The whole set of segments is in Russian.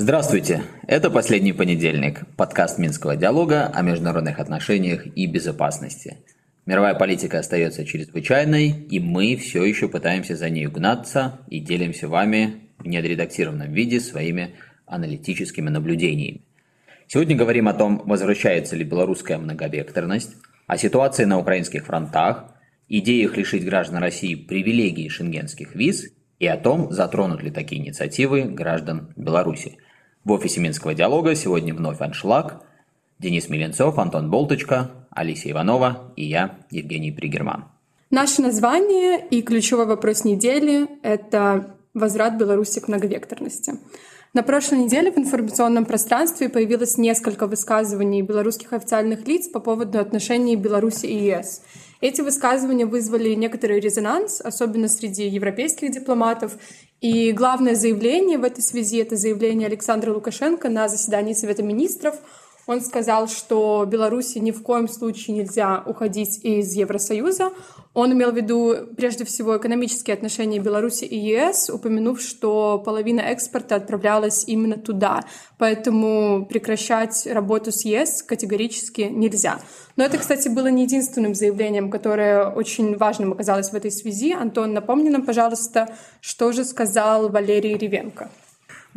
Здравствуйте! Это «Последний понедельник» – подкаст Минского диалога о международных отношениях и безопасности. Мировая политика остается чрезвычайной, и мы все еще пытаемся за ней угнаться и делимся вами в недоредактированном виде своими аналитическими наблюдениями. Сегодня говорим о том, возвращается ли белорусская многовекторность, о ситуации на украинских фронтах, идеях лишить граждан России привилегий шенгенских виз и о том, затронут ли такие инициативы граждан Беларуси – в офисе Минского диалога сегодня вновь аншлаг. Денис Миленцов, Антон Болточка, Алисия Иванова и я, Евгений Пригерман. Наше название и ключевой вопрос недели — это возврат Беларуси к многовекторности. На прошлой неделе в информационном пространстве появилось несколько высказываний белорусских официальных лиц по поводу отношений Беларуси и ЕС. Эти высказывания вызвали некоторый резонанс, особенно среди европейских дипломатов, и главное заявление в этой связи — это заявление Александра Лукашенко на заседании Совета министров. Он сказал, что Беларуси ни в коем случае нельзя уходить из Евросоюза. Он имел в виду прежде всего экономические отношения Беларуси и ЕС, упомянув, что половина экспорта отправлялась именно туда. Поэтому прекращать работу с ЕС категорически нельзя. Но это, кстати, было не единственным заявлением, которое очень важным оказалось в этой связи. Антон, напомни нам, пожалуйста, что же сказал Валерий Ревенко.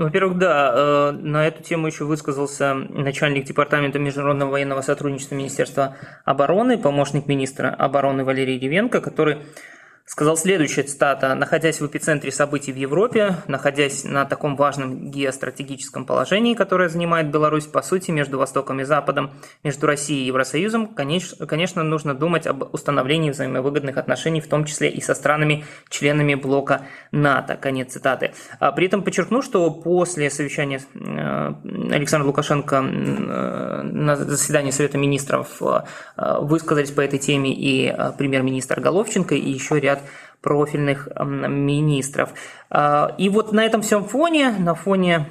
Ну, во-первых, да, э, на эту тему еще высказался начальник Департамента международного военного сотрудничества Министерства обороны, помощник министра обороны Валерий Ревенко, который сказал следующее, цитата, «Находясь в эпицентре событий в Европе, находясь на таком важном геостратегическом положении, которое занимает Беларусь, по сути, между Востоком и Западом, между Россией и Евросоюзом, конечно, конечно нужно думать об установлении взаимовыгодных отношений, в том числе и со странами-членами блока НАТО». Конец цитаты. А при этом подчеркну, что после совещания э, Александра Лукашенко э, на заседании Совета Министров э, высказались по этой теме и премьер-министр Головченко, и еще ряд профильных министров. А, и вот на этом всем фоне, на фоне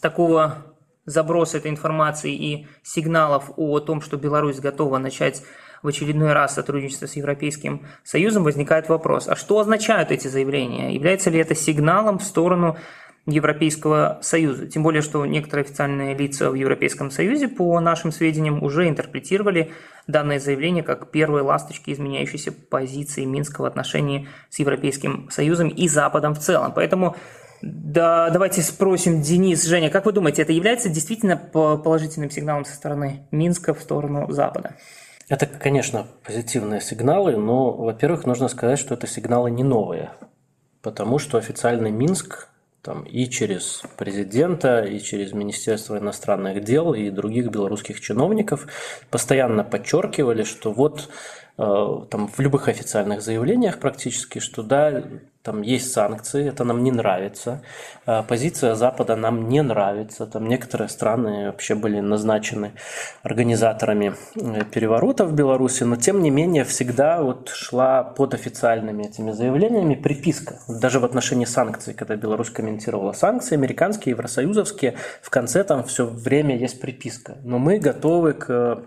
такого заброса этой информации и сигналов о том, что Беларусь готова начать в очередной раз сотрудничество с Европейским Союзом, возникает вопрос, а что означают эти заявления? Является ли это сигналом в сторону Европейского Союза. Тем более, что некоторые официальные лица в Европейском Союзе, по нашим сведениям, уже интерпретировали данное заявление как первые ласточки изменяющейся позиции Минска в отношении с Европейским Союзом и Западом в целом. Поэтому да, давайте спросим, Денис, Женя, как вы думаете, это является действительно положительным сигналом со стороны Минска в сторону Запада? Это, конечно, позитивные сигналы, но, во-первых, нужно сказать, что это сигналы не новые, потому что официальный Минск там, и через президента, и через Министерство иностранных дел, и других белорусских чиновников постоянно подчеркивали, что вот там, в любых официальных заявлениях практически, что да, там есть санкции, это нам не нравится, э, позиция Запада нам не нравится, там некоторые страны вообще были назначены организаторами э, переворота в Беларуси, но тем не менее всегда вот шла под официальными этими заявлениями приписка, даже в отношении санкций, когда Беларусь комментировала. Санкции, американские, евросоюзовские, в конце там все время есть приписка, но мы готовы к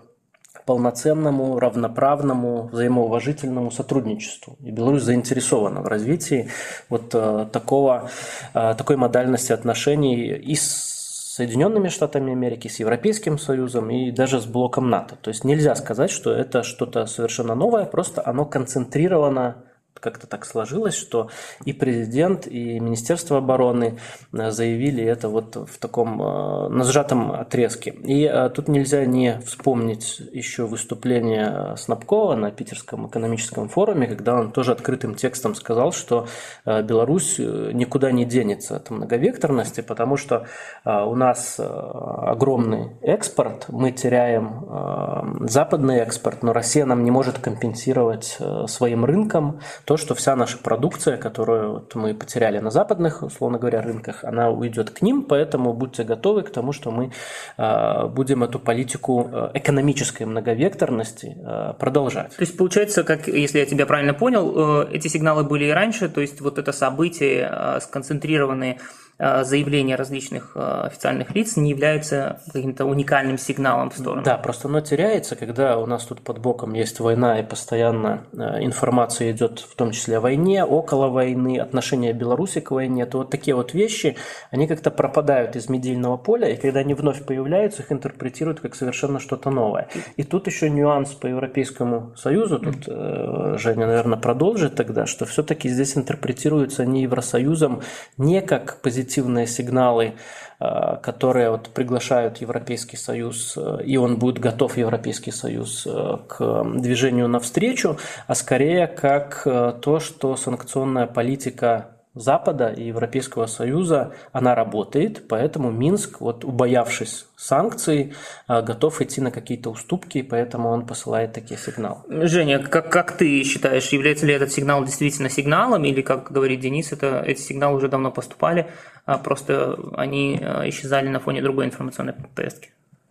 полноценному, равноправному, взаимоуважительному сотрудничеству. И Беларусь заинтересована в развитии вот э, такого, э, такой модальности отношений и с Соединенными Штатами Америки, с Европейским Союзом и даже с блоком НАТО. То есть нельзя сказать, что это что-то совершенно новое, просто оно концентрировано как-то так сложилось, что и президент, и Министерство обороны э, заявили это вот в таком э, на сжатом отрезке. И э, тут нельзя не вспомнить еще выступление Снабкова на Питерском экономическом форуме, когда он тоже открытым текстом сказал, что Беларусь никуда не денется от многовекторности, потому что у нас огромный экспорт, мы теряем западный экспорт, но Россия нам не может компенсировать своим рынком то, то, что вся наша продукция, которую вот мы потеряли на западных, условно говоря, рынках, она уйдет к ним, поэтому будьте готовы к тому, что мы э, будем эту политику э, экономической многовекторности э, продолжать. То есть получается, как если я тебя правильно понял, эти сигналы были и раньше, то есть вот это событие сконцентрированные э, заявления различных э, официальных лиц не являются каким-то уникальным сигналом в сторону. Да, просто оно теряется, когда у нас тут под боком есть война, и постоянно информация идет в том числе о войне, около войны, отношения Беларуси к войне, то вот такие вот вещи, они как-то пропадают из медийного поля, и когда они вновь появляются, их интерпретируют как совершенно что-то новое. И тут еще нюанс по Европейскому Союзу, тут Женя, наверное, продолжит тогда, что все-таки здесь интерпретируются они Евросоюзом не как позитивные сигналы, э, которые вот приглашают Европейский Союз, э, и он будет готов, Европейский Союз, э, к движению навстречу, а скорее как то, что санкционная политика Запада и Европейского Союза, она работает, поэтому Минск, вот убоявшись санкций, а, готов идти на какие-то уступки, поэтому он посылает такие сигналы. Женя, как, как ты считаешь, является ли этот сигнал действительно сигналом, или, как говорит Денис, это, эти сигналы уже давно поступали, а просто они а, исчезали на фоне другой информационной повестки?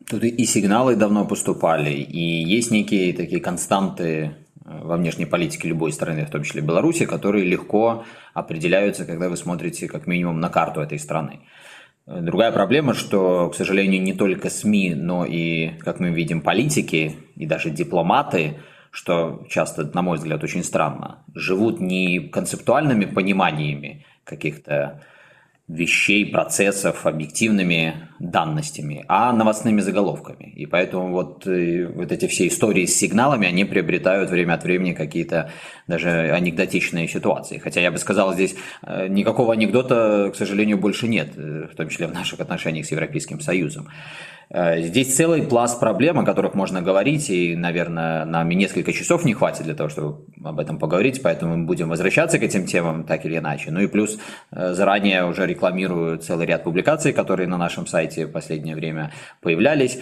Тут и сигналы давно поступали, и есть некие такие константы во внешней политике любой страны, в том числе Беларуси, которые легко определяются, когда вы смотрите как минимум на карту этой страны. Другая проблема, что, к сожалению, не только СМИ, но и, как мы видим, политики и даже дипломаты, что часто, на мой взгляд, очень странно, живут не концептуальными пониманиями каких-то вещей, процессов объективными данностями, а новостными заголовками. И поэтому вот, э, вот эти все истории с сигналами, они приобретают время от времени какие-то даже анекдотичные ситуации. Хотя я бы сказал, здесь э, никакого анекдота, к сожалению, больше нет, э, в том числе в наших отношениях с Европейским Союзом. Э, здесь целый пласт проблем, о которых можно говорить, и, наверное, нам и несколько часов не хватит для того, чтобы об этом поговорить, поэтому мы будем возвращаться к этим темам так или иначе. Ну и плюс э, заранее уже рекламирую целый ряд публикаций, которые на нашем сайте в последнее время появлялись,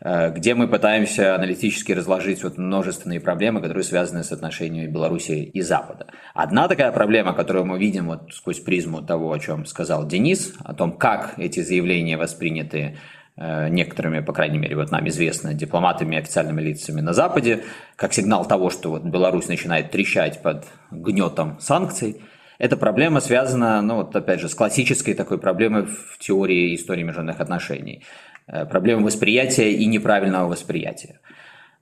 э, где мы пытаемся аналитически разложить вот множественные проблемы, которые связаны с отношениями Беларуси и Запада. Одна такая проблема, которую мы видим вот сквозь призму того, о чем сказал Денис, о том, как эти заявления восприняты некоторыми, по крайней мере, вот нам известно, дипломатами официальными лицами на Западе, как сигнал того, что вот Беларусь начинает трещать под гнетом санкций. Эта проблема связана, ну вот опять же, с классической такой проблемой в теории истории международных отношений. Э, проблема восприятия и неправильного восприятия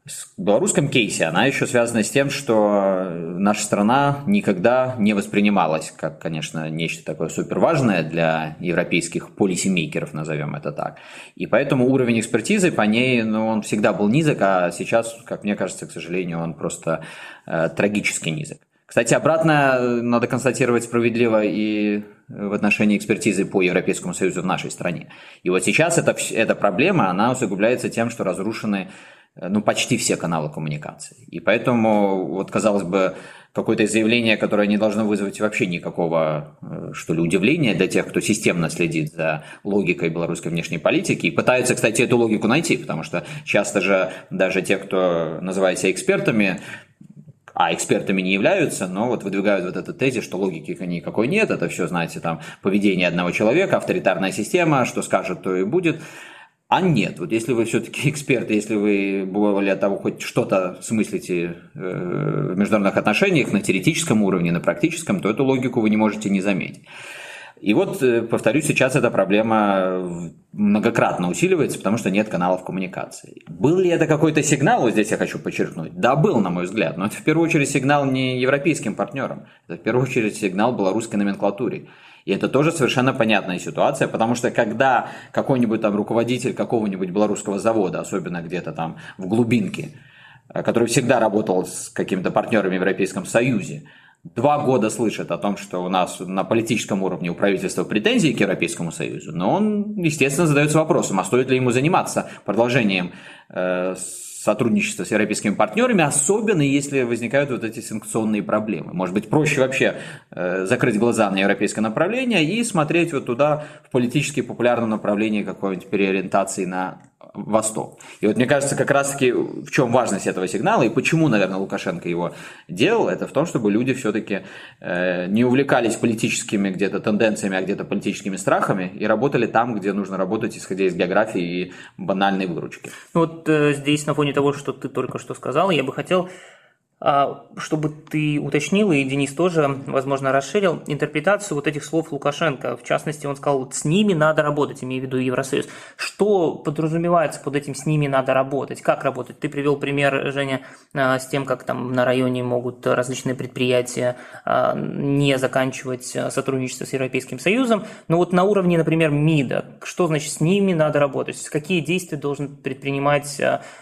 в белорусском кейсе она еще связана с тем, что наша страна никогда не воспринималась как, конечно, нечто такое суперважное для европейских полисемейкеров, назовем это так. И поэтому уровень экспертизы по ней, ну, он всегда был низок, а сейчас, как мне кажется, к сожалению, он просто э, трагически низок. Кстати, обратно надо констатировать справедливо и в отношении экспертизы по Европейскому Союзу в нашей стране. И вот сейчас эта, эта проблема, она усугубляется тем, что разрушены ну, почти все каналы коммуникации. И поэтому, вот, казалось бы, какое-то заявление, которое не должно вызвать вообще никакого, э, что ли, удивления для тех, кто системно следит за логикой белорусской внешней политики и пытаются, кстати, эту логику найти, потому что часто же даже те, кто называет себя экспертами, а экспертами не являются, но вот выдвигают вот этот тезис, что логики никакой нет, это все, знаете, там, поведение одного человека, авторитарная система, что скажет, то и будет. А нет, вот если вы все-таки эксперт, если вы более того хоть что-то смыслите э, в международных отношениях на теоретическом уровне, на практическом, то эту логику вы не можете не заметить. И вот, э, повторюсь, сейчас эта проблема многократно усиливается, потому что нет каналов коммуникации. Был ли это какой-то сигнал, вот здесь я хочу подчеркнуть? Да, был, на мой взгляд, но это в первую очередь сигнал не европейским партнерам, это в первую очередь сигнал белорусской номенклатуре. И это тоже совершенно понятная ситуация, потому что когда какой-нибудь там руководитель какого-нибудь белорусского завода, особенно где-то там в глубинке, э, который всегда работал с какими-то партнерами в Европейском Союзе, два года слышит о том, что у нас на политическом уровне у правительства претензии к Европейскому Союзу, но он, естественно, задается вопросом, а стоит ли ему заниматься продолжением э, сотрудничества с европейскими партнерами, особенно если возникают вот эти санкционные проблемы. Может быть, проще вообще э, закрыть глаза на европейское направление и смотреть вот туда в политически популярном направлении какой-нибудь переориентации на Восток. И вот мне кажется, как раз-таки в чем важность этого сигнала и почему, наверное, Лукашенко его делал, это в том, чтобы люди все-таки э, не увлекались политическими где-то тенденциями, а где-то политическими страхами и работали там, где нужно работать, исходя из географии и банальной выручки. Вот э, здесь на фоне того, что ты только что сказал, я бы хотел чтобы ты уточнил, и Денис тоже, возможно, расширил интерпретацию вот этих слов Лукашенко. В частности, он сказал, с ними надо работать, имея в виду Евросоюз. Что подразумевается под этим «с ними надо работать»? Как работать? Ты привел пример, Женя, а, с тем, как там на районе могут различные предприятия а, не заканчивать сотрудничество с Европейским Союзом. Но вот на уровне, например, МИДа, что значит «с ними надо работать»? Какие действия должен предпринимать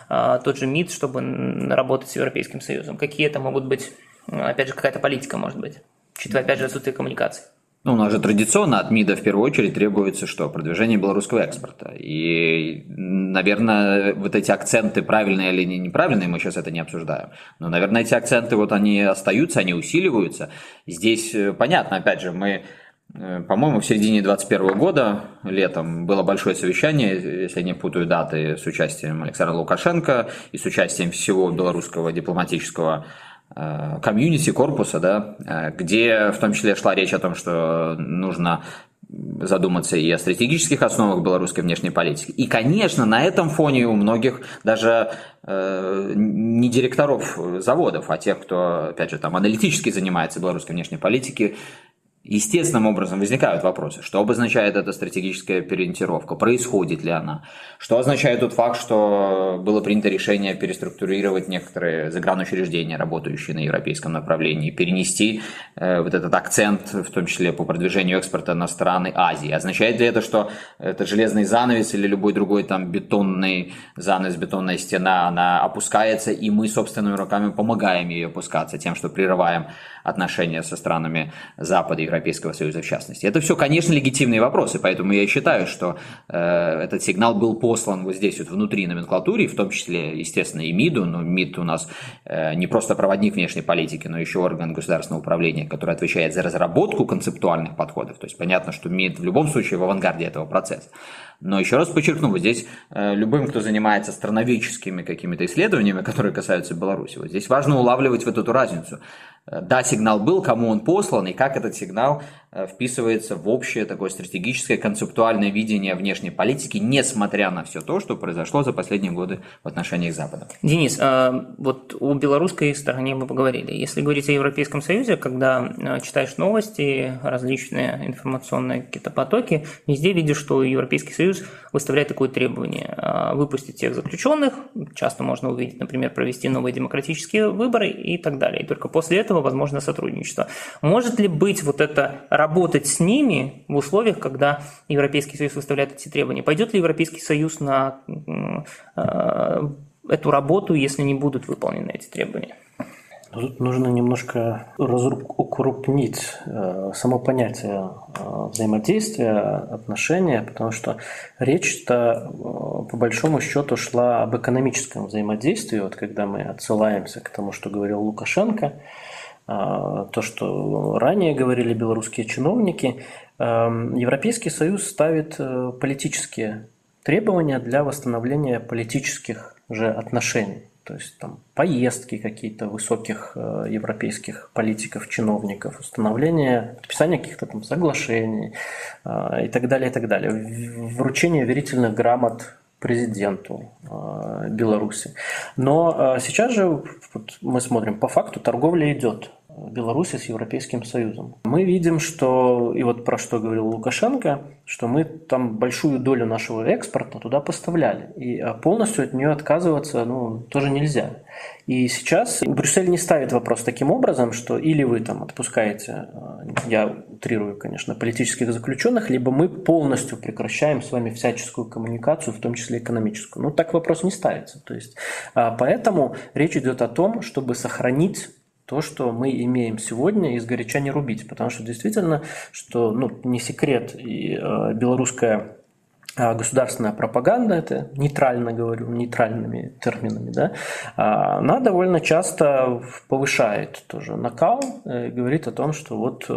тот же МИД, чтобы работать с Европейским Союзом? Какие это могут быть, опять же, какая-то политика может быть, учитывая, опять же, отсутствие коммуникации. Ну, у нас же традиционно от МИДа в первую очередь требуется что? Продвижение белорусского экспорта. И, наверное, вот эти акценты правильные или неправильные, мы сейчас это не обсуждаем. Но, наверное, эти акценты вот они остаются, они усиливаются. Здесь э, понятно, опять же, мы по-моему, в середине 2021 года, летом, было большое совещание, если я не путаю даты, с участием Александра Лукашенко и с участием всего белорусского дипломатического Э, комьюнити корпуса, да, э, где в том числе шла речь о том, что нужно задуматься и о стратегических основах белорусской внешней политики. И, конечно, на этом фоне у многих даже э, не директоров заводов, а тех, кто, опять же, там аналитически занимается белорусской внешней политикой, естественным образом возникают вопросы. Что обозначает эта стратегическая переориентировка? Происходит ли она? Что означает тот факт, что было принято решение переструктурировать некоторые загранучреждения, работающие на европейском направлении, перенести э, вот этот акцент, в том числе по продвижению экспорта на страны Азии? Означает ли это, что этот железный занавес или любой другой там бетонный занавес, бетонная стена, она опускается, и мы собственными руками помогаем ей опускаться тем, что прерываем отношения со странами Запада, Европейского Союза в частности. Это все, конечно, легитимные вопросы, поэтому я считаю, что э, этот сигнал был послан вот здесь, вот внутри номенклатуры, в том числе, естественно, и МИДу, но МИД у нас э, не просто проводник внешней политики, но еще орган государственного управления, который отвечает за разработку концептуальных подходов. То есть понятно, что МИД в любом случае в авангарде этого процесса. Но еще раз подчеркну, вот здесь э, любым, кто занимается страноведческими какими-то исследованиями, которые касаются Беларуси, вот здесь важно улавливать вот эту разницу. Да, сигнал был, кому он послан и как этот сигнал вписывается в общее такое стратегическое концептуальное видение внешней политики, несмотря на все то, что произошло за последние годы в отношениях Запада. Денис, а, вот о белорусской стороне мы поговорили. Если говорить о Европейском Союзе, когда э, читаешь новости, различные информационные какие-то потоки, везде видишь, что Европейский Союз выставляет такое требование – выпустить всех заключенных, часто можно увидеть, например, провести новые демократические выборы и так далее. И только после этого возможно сотрудничество. Может ли быть вот это работать с ними в условиях, когда Европейский Союз выставляет эти требования. Пойдет ли Европейский Союз на э, эту работу, если не будут выполнены эти требования? Тут нужно немножко укрупнить э, само понятие э, взаимодействия, отношения, потому что речь-то по большому счету шла об экономическом взаимодействии. Вот когда мы отсылаемся к тому, что говорил Лукашенко, то, что ранее говорили белорусские чиновники, эм, Европейский Союз ставит э, политические требования для восстановления политических же отношений. То есть там поездки какие-то высоких э, европейских политиков, чиновников, установление, подписание каких-то там соглашений э, и так далее, и так далее. Вручение верительных грамот президенту Беларуси. Но сейчас же мы смотрим, по факту торговля идет. Беларуси с Европейским Союзом. Мы видим, что, и вот про что говорил Лукашенко, что мы там большую долю нашего экспорта туда поставляли. И а, полностью от нее отказываться ну, тоже нельзя. И сейчас Брюссель не ставит вопрос таким образом, что или вы там отпускаете, а, я утрирую, конечно, политических заключенных, либо мы полностью прекращаем с вами всяческую коммуникацию, в том числе экономическую. Ну, так вопрос не ставится. То есть, а, поэтому речь идет о том, чтобы сохранить то, что мы имеем сегодня, из горяча не рубить. Потому что действительно, что ну, не секрет, и э, белорусская государственная пропаганда, это нейтрально говорю, нейтральными терминами, да, а она довольно часто повышает тоже накал, говорит о том, что вот э,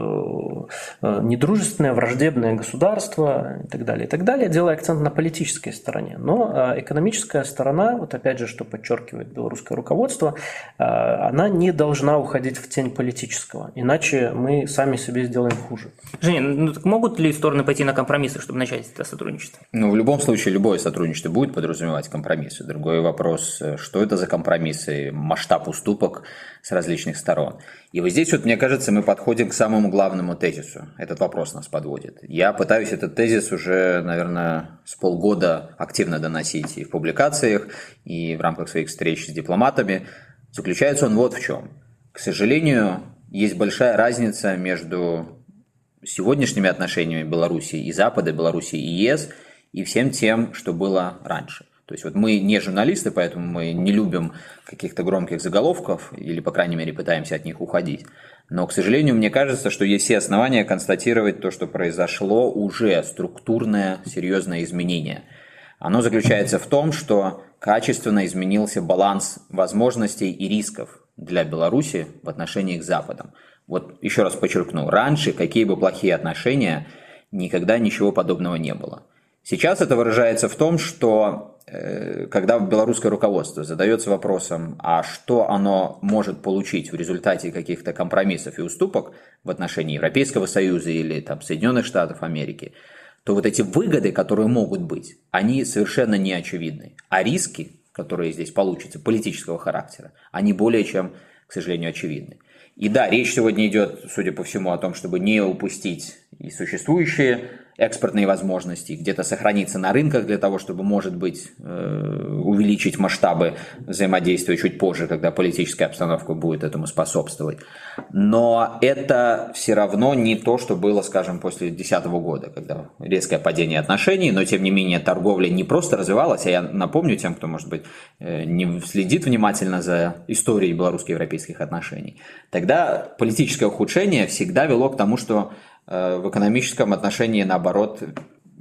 э, недружественное, враждебное государство и так далее, и так далее, делая акцент на политической стороне. Но э, экономическая сторона, вот опять же, что подчеркивает белорусское руководство, она не должна уходить в тень политического, иначе мы сами себе сделаем хуже. Женя, ну могут ли стороны пойти на компромиссы, чтобы начать это сотрудничество? Ну, в любом случае, любое сотрудничество будет подразумевать компромиссы. Другой вопрос, что это за компромиссы, масштаб уступок с различных сторон. И вот здесь вот, мне кажется, мы подходим к самому главному тезису. Этот вопрос нас подводит. Я пытаюсь этот тезис уже, наверное, с полгода активно доносить и в публикациях, и в рамках своих встреч с дипломатами. Заключается он вот в чем. К сожалению, есть большая разница между сегодняшними отношениями Беларуси и Запада, Беларуси и ЕС – и всем тем, что было раньше. То есть вот мы не журналисты, поэтому мы не любим каких-то громких заголовков или, по крайней мере, пытаемся от них уходить. Но, к сожалению, мне кажется, что есть все основания констатировать то, что произошло уже структурное, серьезное изменение. Оно заключается в том, что качественно изменился баланс возможностей и рисков для Беларуси в отношении к Западам. Вот еще раз подчеркну, раньше какие бы плохие отношения, никогда ничего подобного не было. Сейчас это выражается в том, что э, когда белорусское руководство задается вопросом, а что оно может получить в результате каких-то компромиссов и уступок в отношении Европейского Союза или там, Соединенных Штатов Америки, то вот эти выгоды, которые могут быть, они совершенно не очевидны. А риски, которые здесь получатся, политического характера, они более чем, к сожалению, очевидны. И да, речь сегодня идет, судя по всему, о том, чтобы не упустить и существующие экспортные возможности, где-то сохраниться на рынках для того, чтобы, может быть, э, увеличить масштабы взаимодействия чуть позже, когда политическая обстановка будет этому способствовать. Но это все равно не то, что было, скажем, после 2010 года, когда резкое падение отношений, но тем не менее торговля не просто развивалась, а я напомню тем, кто, может быть, э, не следит внимательно за историей белорусско-европейских отношений, тогда политическое ухудшение всегда вело к тому, что в экономическом отношении, наоборот,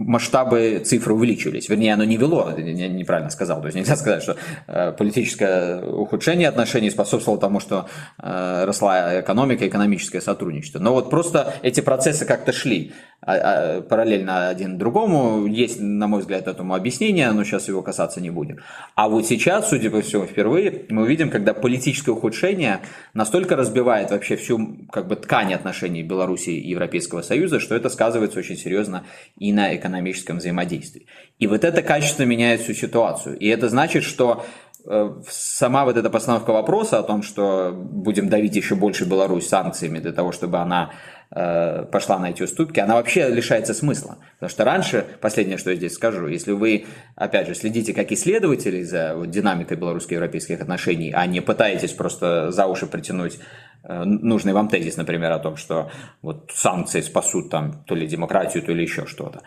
масштабы цифры увеличивались. Вернее, оно не вело, я неправильно сказал. То есть нельзя сказать, что э, политическое ухудшение отношений способствовало тому, что э, росла экономика, экономическое сотрудничество. Но вот просто эти процессы как-то шли. А, а, параллельно один другому. Есть, на мой взгляд, этому объяснение, но сейчас его касаться не будем. А вот сейчас, судя по всему, впервые мы увидим, когда политическое ухудшение настолько разбивает вообще всю как бы, ткань отношений Беларуси и Европейского Союза, что это сказывается очень серьезно и на экономическом взаимодействии. И вот это качественно меняет всю ситуацию. И это значит, что э, сама вот эта постановка вопроса о том, что будем давить еще больше Беларусь санкциями для того, чтобы она пошла на эти уступки, она вообще лишается смысла. Потому что раньше, последнее, что я здесь скажу, если вы, опять же, следите как исследователи за вот, динамикой белорусско-европейских отношений, а не пытаетесь просто за уши притянуть э, нужный вам тезис, например, о том, что вот санкции спасут там то ли демократию, то ли еще что-то,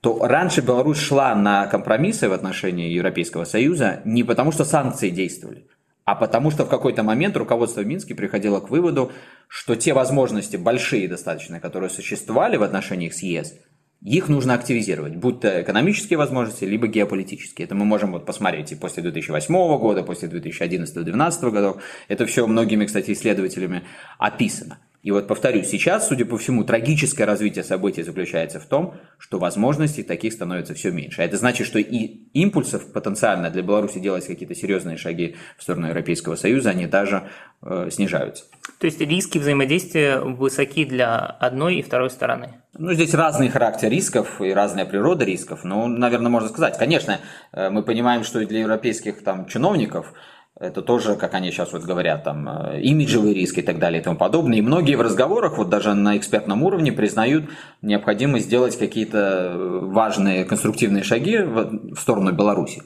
то раньше Беларусь шла на компромиссы в отношении Европейского Союза не потому, что санкции действовали, а потому что в какой-то момент руководство в Минске приходило к выводу, что те возможности большие достаточно, которые существовали в отношениях с ЕС, их нужно активизировать, будь то экономические возможности, либо геополитические. Это мы можем вот посмотреть и после 2008 года, после 2011-2012 годов. Это все многими, кстати, исследователями описано. И вот повторюсь, сейчас, судя по всему, трагическое развитие событий заключается в том, что возможностей таких становится все меньше. А это значит, что и импульсов потенциально для Беларуси делать какие-то серьезные шаги в сторону Европейского Союза, они даже э, снижаются. То есть риски взаимодействия высоки для одной и второй стороны? Ну, здесь разный характер рисков и разная природа рисков. Ну, наверное, можно сказать. Конечно, э, мы понимаем, что и для европейских там, чиновников – это тоже, как они сейчас вот говорят, там, э, имиджевый риск и так далее и тому подобное. И многие в разговорах, вот даже на экспертном уровне, признают необходимость сделать какие-то важные конструктивные шаги в сторону Беларуси.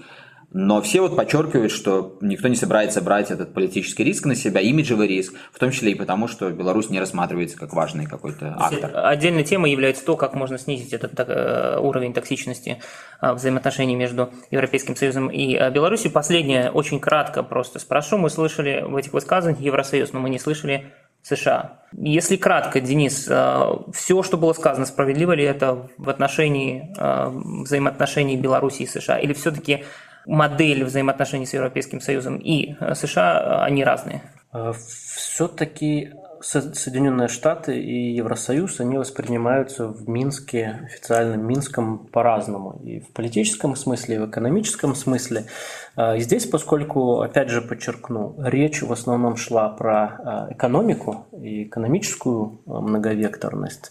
Но все вот подчеркивают, что никто не собирается брать этот политический риск на себя, имиджевый риск, в том числе и потому, что Беларусь не рассматривается как важный какой-то актор. Отдельной темой является то, как можно снизить этот э, уровень токсичности э, взаимоотношений между Европейским Союзом и э, Беларусью. Последнее, очень кратко просто спрошу. Мы слышали в этих высказываниях Евросоюз, но мы не слышали США. Если кратко, Денис, все, что было сказано, справедливо ли это в отношении взаимоотношений Беларуси и США? Или все-таки модель взаимоотношений с Европейским Союзом и э, США, э, они разные? Все-таки Соединенные Штаты и Евросоюз, они воспринимаются в Минске, официальном Минском по-разному. И в политическом смысле, и в экономическом смысле. И здесь, поскольку, опять же подчеркну, речь в основном шла про экономику и экономическую многовекторность,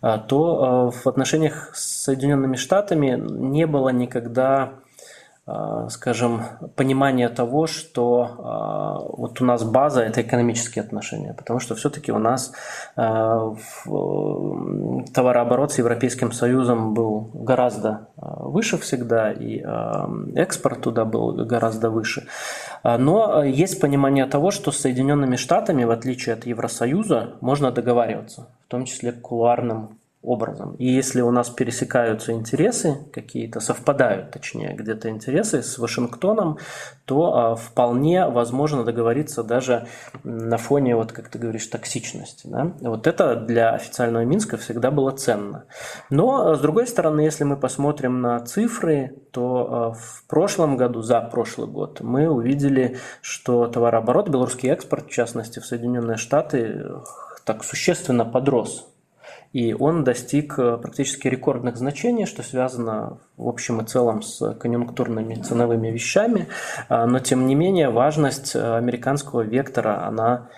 то в отношениях с Соединенными Штатами не было никогда а, скажем, понимание того, что а, вот у нас база – это экономические отношения, потому что все-таки у нас а, товарооборот с Европейским Союзом был гораздо выше всегда, и экспорт туда был гораздо выше. Но есть понимание того, что с Соединенными Штатами, в отличие от Евросоюза, можно договариваться, в том числе кулуарным образом. И если у нас пересекаются интересы какие-то, совпадают, точнее, где-то интересы с Вашингтоном, то а, вполне возможно договориться даже на фоне, вот как ты говоришь, токсичности. Да? Вот это для официального Минска всегда было ценно. Но, с другой стороны, если мы посмотрим на цифры, то а, в прошлом году, за прошлый год, мы увидели, что товарооборот, белорусский экспорт, в частности, в Соединенные Штаты, так существенно подрос и он достиг э, практически рекордных значений, что связано в общем и целом с конъюнктурными ценовыми вещами, а, но тем не менее важность э, американского вектора, она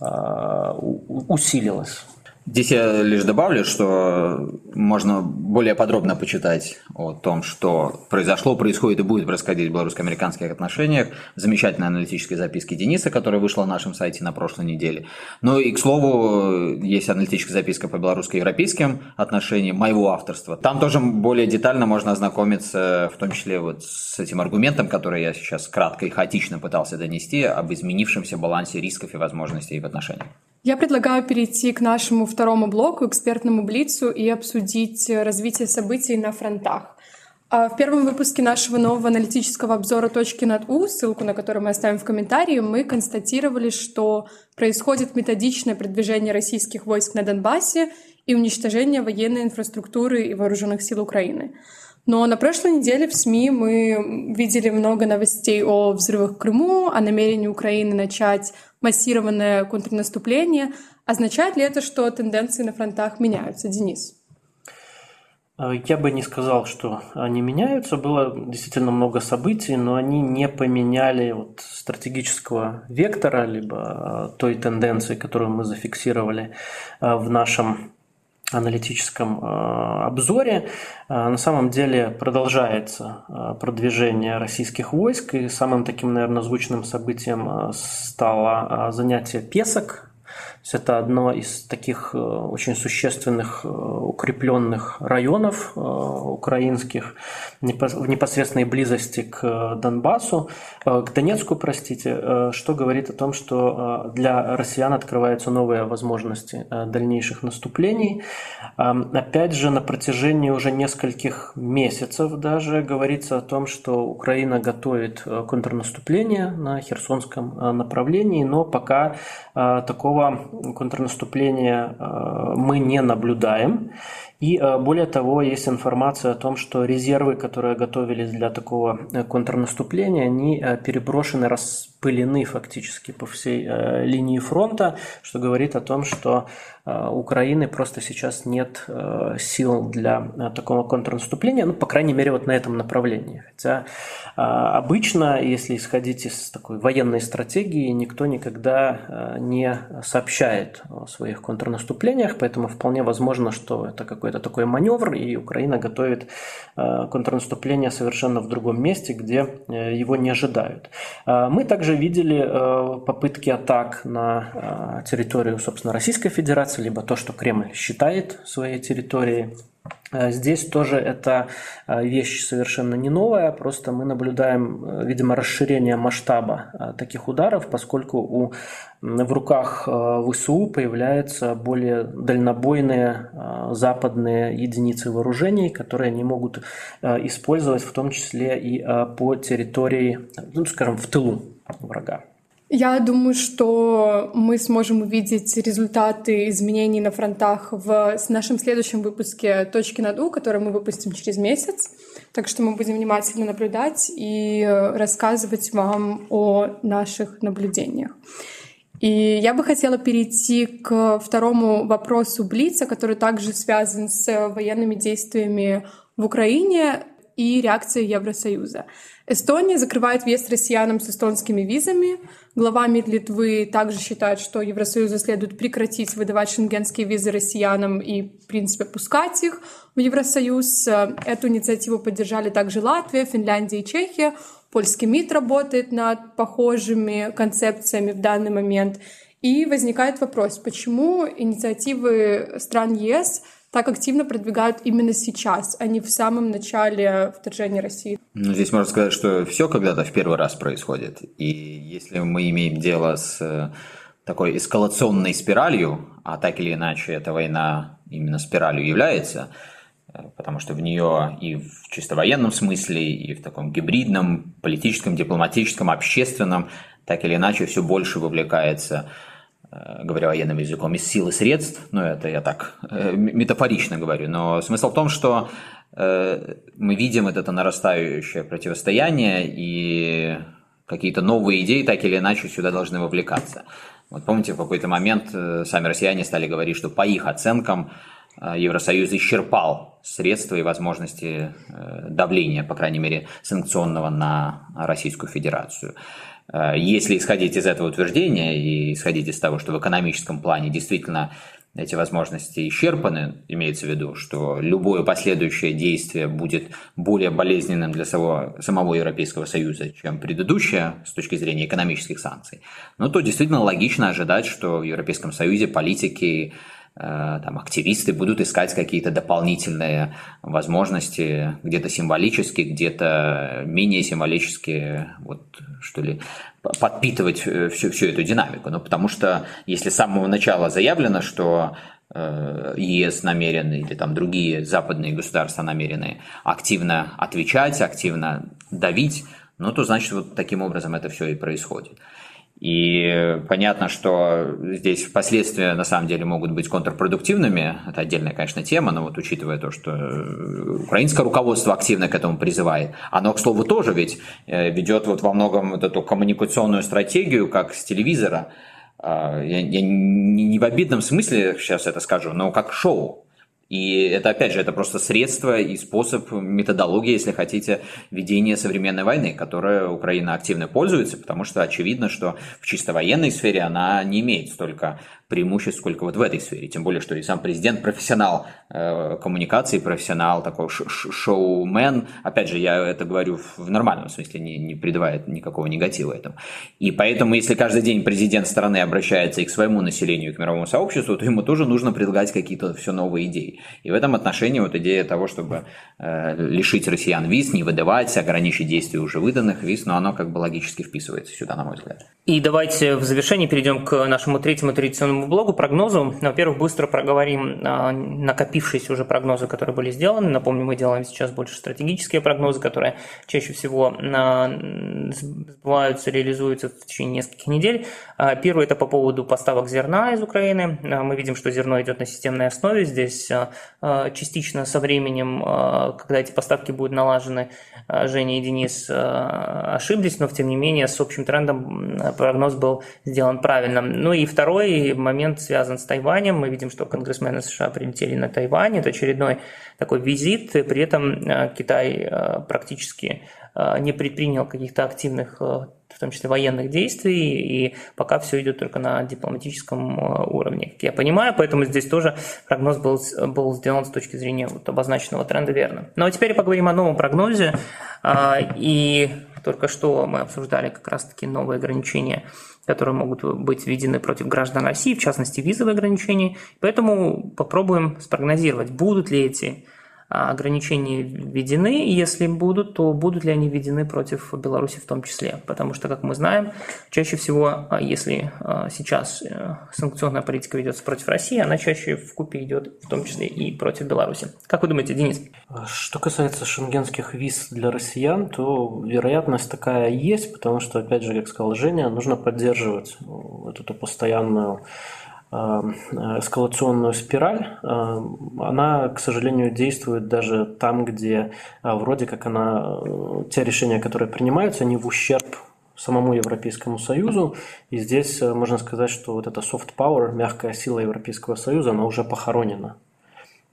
а, усилилась. Здесь я лишь добавлю, что можно более подробно почитать о том, что произошло, происходит и будет происходить в белорусско-американских отношениях. Замечательной аналитической записки Дениса, которая вышла на нашем сайте на прошлой неделе. Ну и, к слову, есть аналитическая записка по белорусско-европейским отношениям моего авторства. Там тоже более детально можно ознакомиться, в том числе вот с этим аргументом, который я сейчас кратко и хаотично пытался донести, об изменившемся балансе рисков и возможностей в отношениях. Я предлагаю перейти к нашему второму блоку, экспертному блицу, и обсудить развитие событий на фронтах. А в первом выпуске нашего нового аналитического обзора «Точки над У», ссылку на который мы оставим в комментарии, мы констатировали, что происходит методичное продвижение российских войск на Донбассе и уничтожение военной инфраструктуры и вооруженных сил Украины. Но на прошлой неделе в СМИ мы видели много новостей о взрывах в Крыму, о намерении Украины начать массированное контрнаступление. Означает ли это, что тенденции на фронтах меняются, Денис? Э, я бы не сказал, что они меняются. Было действительно много событий, но они не поменяли вот стратегического вектора, либо э, той тенденции, которую мы зафиксировали э, в нашем аналитическом э, обзоре. Э, на самом деле продолжается э, продвижение российских войск, и самым таким, наверное, звучным событием стало занятие Песок есть это одно из таких э, очень существенных э, укрепленных районов э, украинских в непосредственной близости к Донбассу, к Донецку, простите, что говорит о том, что для россиян открываются новые возможности дальнейших наступлений. Опять же, на протяжении уже нескольких месяцев даже говорится о том, что Украина готовит контрнаступление на Херсонском направлении, но пока такого контрнаступления э, мы не наблюдаем. И э, более того, есть информация о том, что резервы, которые готовились для такого э, контрнаступления, они переброшены, распылены фактически по всей линии фронта, что говорит о том, что Украины просто сейчас нет сил для такого контрнаступления, ну, по крайней мере, вот на этом направлении. Хотя а, обычно, если исходить из такой военной стратегии, никто никогда а, не сообщает о своих контрнаступлениях, поэтому вполне возможно, что это какой-то такой маневр, и Украина готовит а, контрнаступление совершенно в другом месте, где э, его не ожидают. Мы также видели э, попытки атак на территорию, собственно, Российской Федерации, либо то, что Кремль считает своей территорией. Э, здесь тоже эта э, вещь совершенно не новая, просто мы наблюдаем, э, видимо, расширение масштаба таких ударов, поскольку у, в руках ВСУ появляются более дальнобойные западные единицы вооружений, которые они могут использовать в том числе и по территории, ну, скажем, в тылу врага. Я думаю, что мы сможем увидеть результаты изменений на фронтах в нашем следующем выпуске «Точки над У», который мы выпустим через месяц. Так что мы будем внимательно наблюдать и рассказывать вам о наших наблюдениях. И я бы хотела перейти к второму вопросу Блица, который также связан с военными действиями в Украине и реакцией Евросоюза. Эстония закрывает въезд россиянам с эстонскими визами. Глава МИД Литвы также считает, что Евросоюзу следует прекратить выдавать шенгенские визы россиянам и, в принципе, пускать их в Евросоюз. Эту инициативу поддержали также Латвия, Финляндия и Чехия. Польский МИД работает над похожими концепциями в данный момент. И возникает вопрос, почему инициативы стран ЕС так активно продвигают именно сейчас, а не в самом начале вторжения России. Ну, здесь можно сказать, что все когда-то в первый раз происходит. И если мы имеем дело с э, такой эскалационной спиралью, а так или иначе эта война именно спиралью является, э, потому что в нее и в чисто военном смысле, и в таком гибридном, политическом, дипломатическом, общественном, так или иначе все больше вовлекается говоря военным языком, из сил и средств, ну это я так э, метафорично говорю, но смысл в том, что э, мы видим это нарастающее противостояние и какие-то новые идеи так или иначе сюда должны вовлекаться. Вот помните, в какой-то момент сами россияне стали говорить, что по их оценкам Евросоюз исчерпал средства и возможности давления, по крайней мере, санкционного на Российскую Федерацию. Э, если исходить из этого утверждения и исходить из того, что в экономическом плане действительно эти возможности исчерпаны, имеется в виду, что любое последующее действие будет более болезненным для самого, самого Европейского Союза, чем предыдущее с точки зрения экономических санкций, ну то действительно логично ожидать, что в Европейском Союзе политики там, активисты будут искать какие-то дополнительные возможности, где-то символически, где-то менее символически, вот, что ли, подпитывать всю, всю эту динамику. Ну, потому что если с самого начала заявлено, что э, ЕС намерены или там другие западные государства намерены активно отвечать, активно давить, ну, то значит вот таким образом это все и происходит. И понятно, что здесь последствия на самом деле могут быть контрпродуктивными. Это отдельная, конечно, тема, но вот учитывая то, что украинское руководство активно к этому призывает, оно, к слову, тоже ведь э, ведет вот во многом вот эту коммуникационную стратегию, как с телевизора. А, я не в обидном смысле сейчас это скажу, но как шоу. И это, опять же, это просто средство и способ, методология, если хотите, ведения современной войны, которой Украина активно пользуется, потому что очевидно, что в чисто военной сфере она не имеет столько преимуществ, сколько вот в этой сфере. Тем более, что и сам президент профессионал э, коммуникации, профессионал, такой шоумен. Опять же, я это говорю в нормальном смысле, не, не придавая никакого негатива этому. И поэтому, если каждый день президент страны обращается и к своему населению, и к мировому сообществу, то ему тоже нужно предлагать какие-то все новые идеи. И в этом отношении вот идея того, чтобы э, лишить россиян виз, не выдавать, ограничить действие уже выданных виз, но оно как бы логически вписывается сюда, на мой взгляд. И давайте в завершении перейдем к нашему третьему традиционному блогу, прогнозу. Во-первых, быстро проговорим а, накопившиеся уже прогнозы, которые были сделаны. Напомню, мы делаем сейчас больше стратегические прогнозы, которые чаще всего а, сбываются, реализуются в течение нескольких недель. А, первый – это по поводу поставок зерна из Украины. Мы видим, что зерно идет на системной основе. Здесь частично со временем, когда эти поставки будут налажены, Женя и Денис ошиблись, но тем не менее с общим трендом прогноз был сделан правильно. Ну и второй момент связан с Тайванем. Мы видим, что конгрессмены США прилетели на Тайвань. Это очередной такой визит. При этом э, Китай э, практически э, не предпринял каких-то активных в том числе военных действий, и пока все идет только на дипломатическом уровне, как я понимаю, поэтому здесь тоже прогноз был, был сделан с точки зрения вот обозначенного тренда верно. Ну а теперь поговорим о новом прогнозе, и только что мы обсуждали как раз-таки новые ограничения, которые могут быть введены против граждан России, в частности визовые ограничения. Поэтому попробуем спрогнозировать, будут ли эти ограничения введены, и если будут, то будут ли они введены против Беларуси в том числе. Потому что, как мы знаем, чаще всего, а, если а, сейчас э, санкционная политика ведется против России, она чаще в купе идет в том числе и против Беларуси. Как вы думаете, Денис? Что касается шенгенских виз для россиян, то вероятность такая есть, потому что, опять же, как сказал Женя, нужно поддерживать эту постоянную эскалационную спираль, эм, она, к сожалению, действует даже там, где э, вроде как она, э, те решения, которые принимаются, они в ущерб самому Европейскому Союзу. И здесь можно сказать, что вот эта soft power, мягкая сила Европейского Союза, она уже похоронена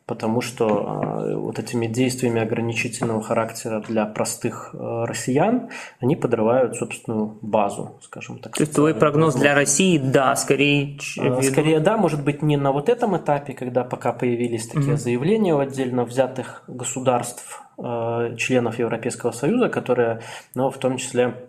потому что э, вот этими действиями ограничительного характера для простых э, россиян они подрывают собственную базу, скажем так. То есть твой прогноз для России, да, скорее... Э, скорее, да, может быть, не на вот этом этапе, когда пока появились такие mm-hmm. заявления у отдельно взятых государств, членов Европейского Союза, которые, ну, в том числе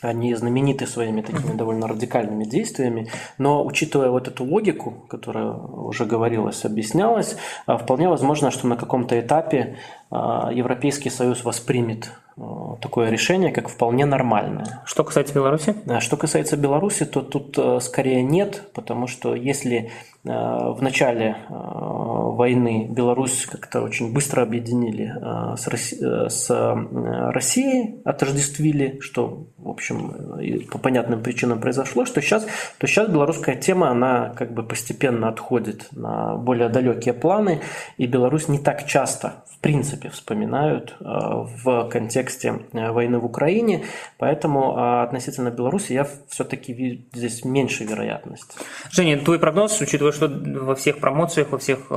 они знамениты своими такими довольно радикальными действиями, но учитывая вот эту логику, которая уже говорилась, объяснялась, а, вполне возможно, что на каком-то этапе Европейский Союз воспримет а, такое решение как вполне нормальное. Что касается Беларуси? Что касается Беларуси, то тут скорее нет, потому что если в начале войны Беларусь как-то очень быстро объединили с, Россией, с Россией, отождествили, что, в общем, по понятным причинам произошло, что сейчас, то сейчас белорусская тема, она как бы постепенно отходит на более далекие планы, и Беларусь не так часто, в принципе, вспоминают в контексте войны в Украине, поэтому относительно Беларуси я все-таки вижу здесь меньше вероятность. Женя, твой прогноз, учитывая, что во всех промоциях, во всех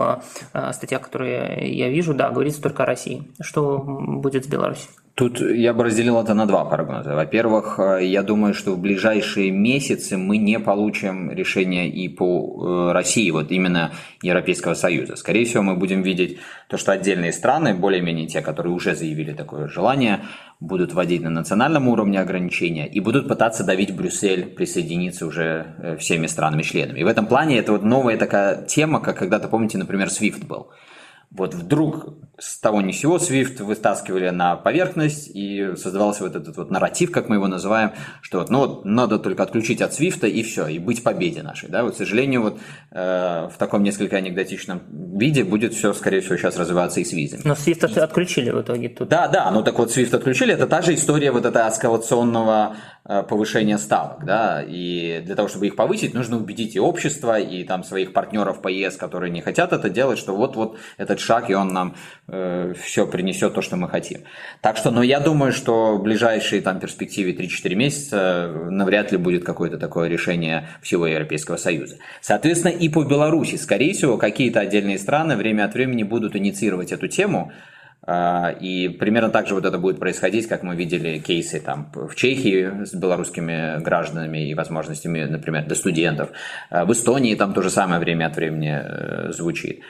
статьях, которые я вижу, да, говорится только о России. Что будет с Беларусью? Тут я бы разделил это на два прогноза. Во-первых, э, я думаю, что в ближайшие месяцы мы не получим решения и по э, России, вот именно Европейского Союза. Скорее всего, мы будем видеть то, что отдельные страны, более-менее те, которые уже заявили такое желание, будут вводить на национальном уровне ограничения и будут пытаться давить Брюссель присоединиться уже э, всеми странами-членами. И в этом плане это вот новая такая тема, как когда-то, помните, например, SWIFT был вот вдруг с того ни сего Swift вытаскивали на поверхность и создавался вот этот вот нарратив, как мы его называем, что вот, ну вот надо только отключить от Swift и все, и быть победе нашей, да, вот, к сожалению, вот э, в таком несколько анекдотичном виде будет все, скорее всего, сейчас развиваться и с визами. Но Swift и... отключили в итоге тут. Да, да, ну так вот Swift отключили, это та же история вот этого эскалационного э, повышения ставок, да, и для того, чтобы их повысить, нужно убедить и общество, и там своих партнеров по ЕС, которые не хотят это делать, что вот-вот этот шаг, и он нам э, все принесет то, что мы хотим. Так что, ну, я думаю, что в ближайшие там перспективе 3-4 месяца э, навряд ли будет какое-то такое решение всего Европейского Союза. Соответственно, и по Беларуси, скорее всего, какие-то отдельные страны время от времени будут инициировать эту тему, э, и примерно так же вот это будет происходить, как мы видели кейсы там в Чехии с белорусскими гражданами и возможностями, например, для студентов. Э, в Эстонии там то же самое время от времени звучит.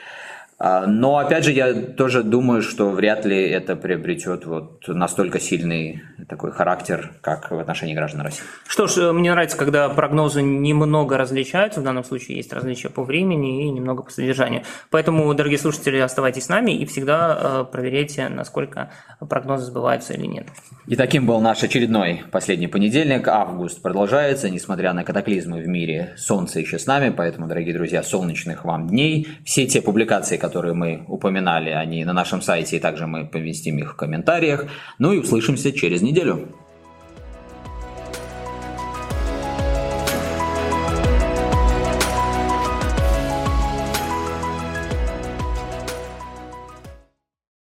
А, но, опять же, я тоже думаю, что вряд ли это приобретет вот настолько сильный такой характер, как в отношении граждан России. Что ж, мне нравится, когда прогнозы немного различаются. В данном случае есть различия по времени и немного по содержанию. Поэтому, дорогие слушатели, оставайтесь с нами и всегда э, проверяйте, насколько прогнозы сбываются или нет. И таким был наш очередной последний понедельник. Август продолжается, несмотря на катаклизмы в мире. Солнце еще с нами, поэтому, дорогие друзья, солнечных вам дней. Все те публикации, которые мы упоминали, они на нашем сайте, и также мы поместим их в комментариях. Ну и услышимся через неделю.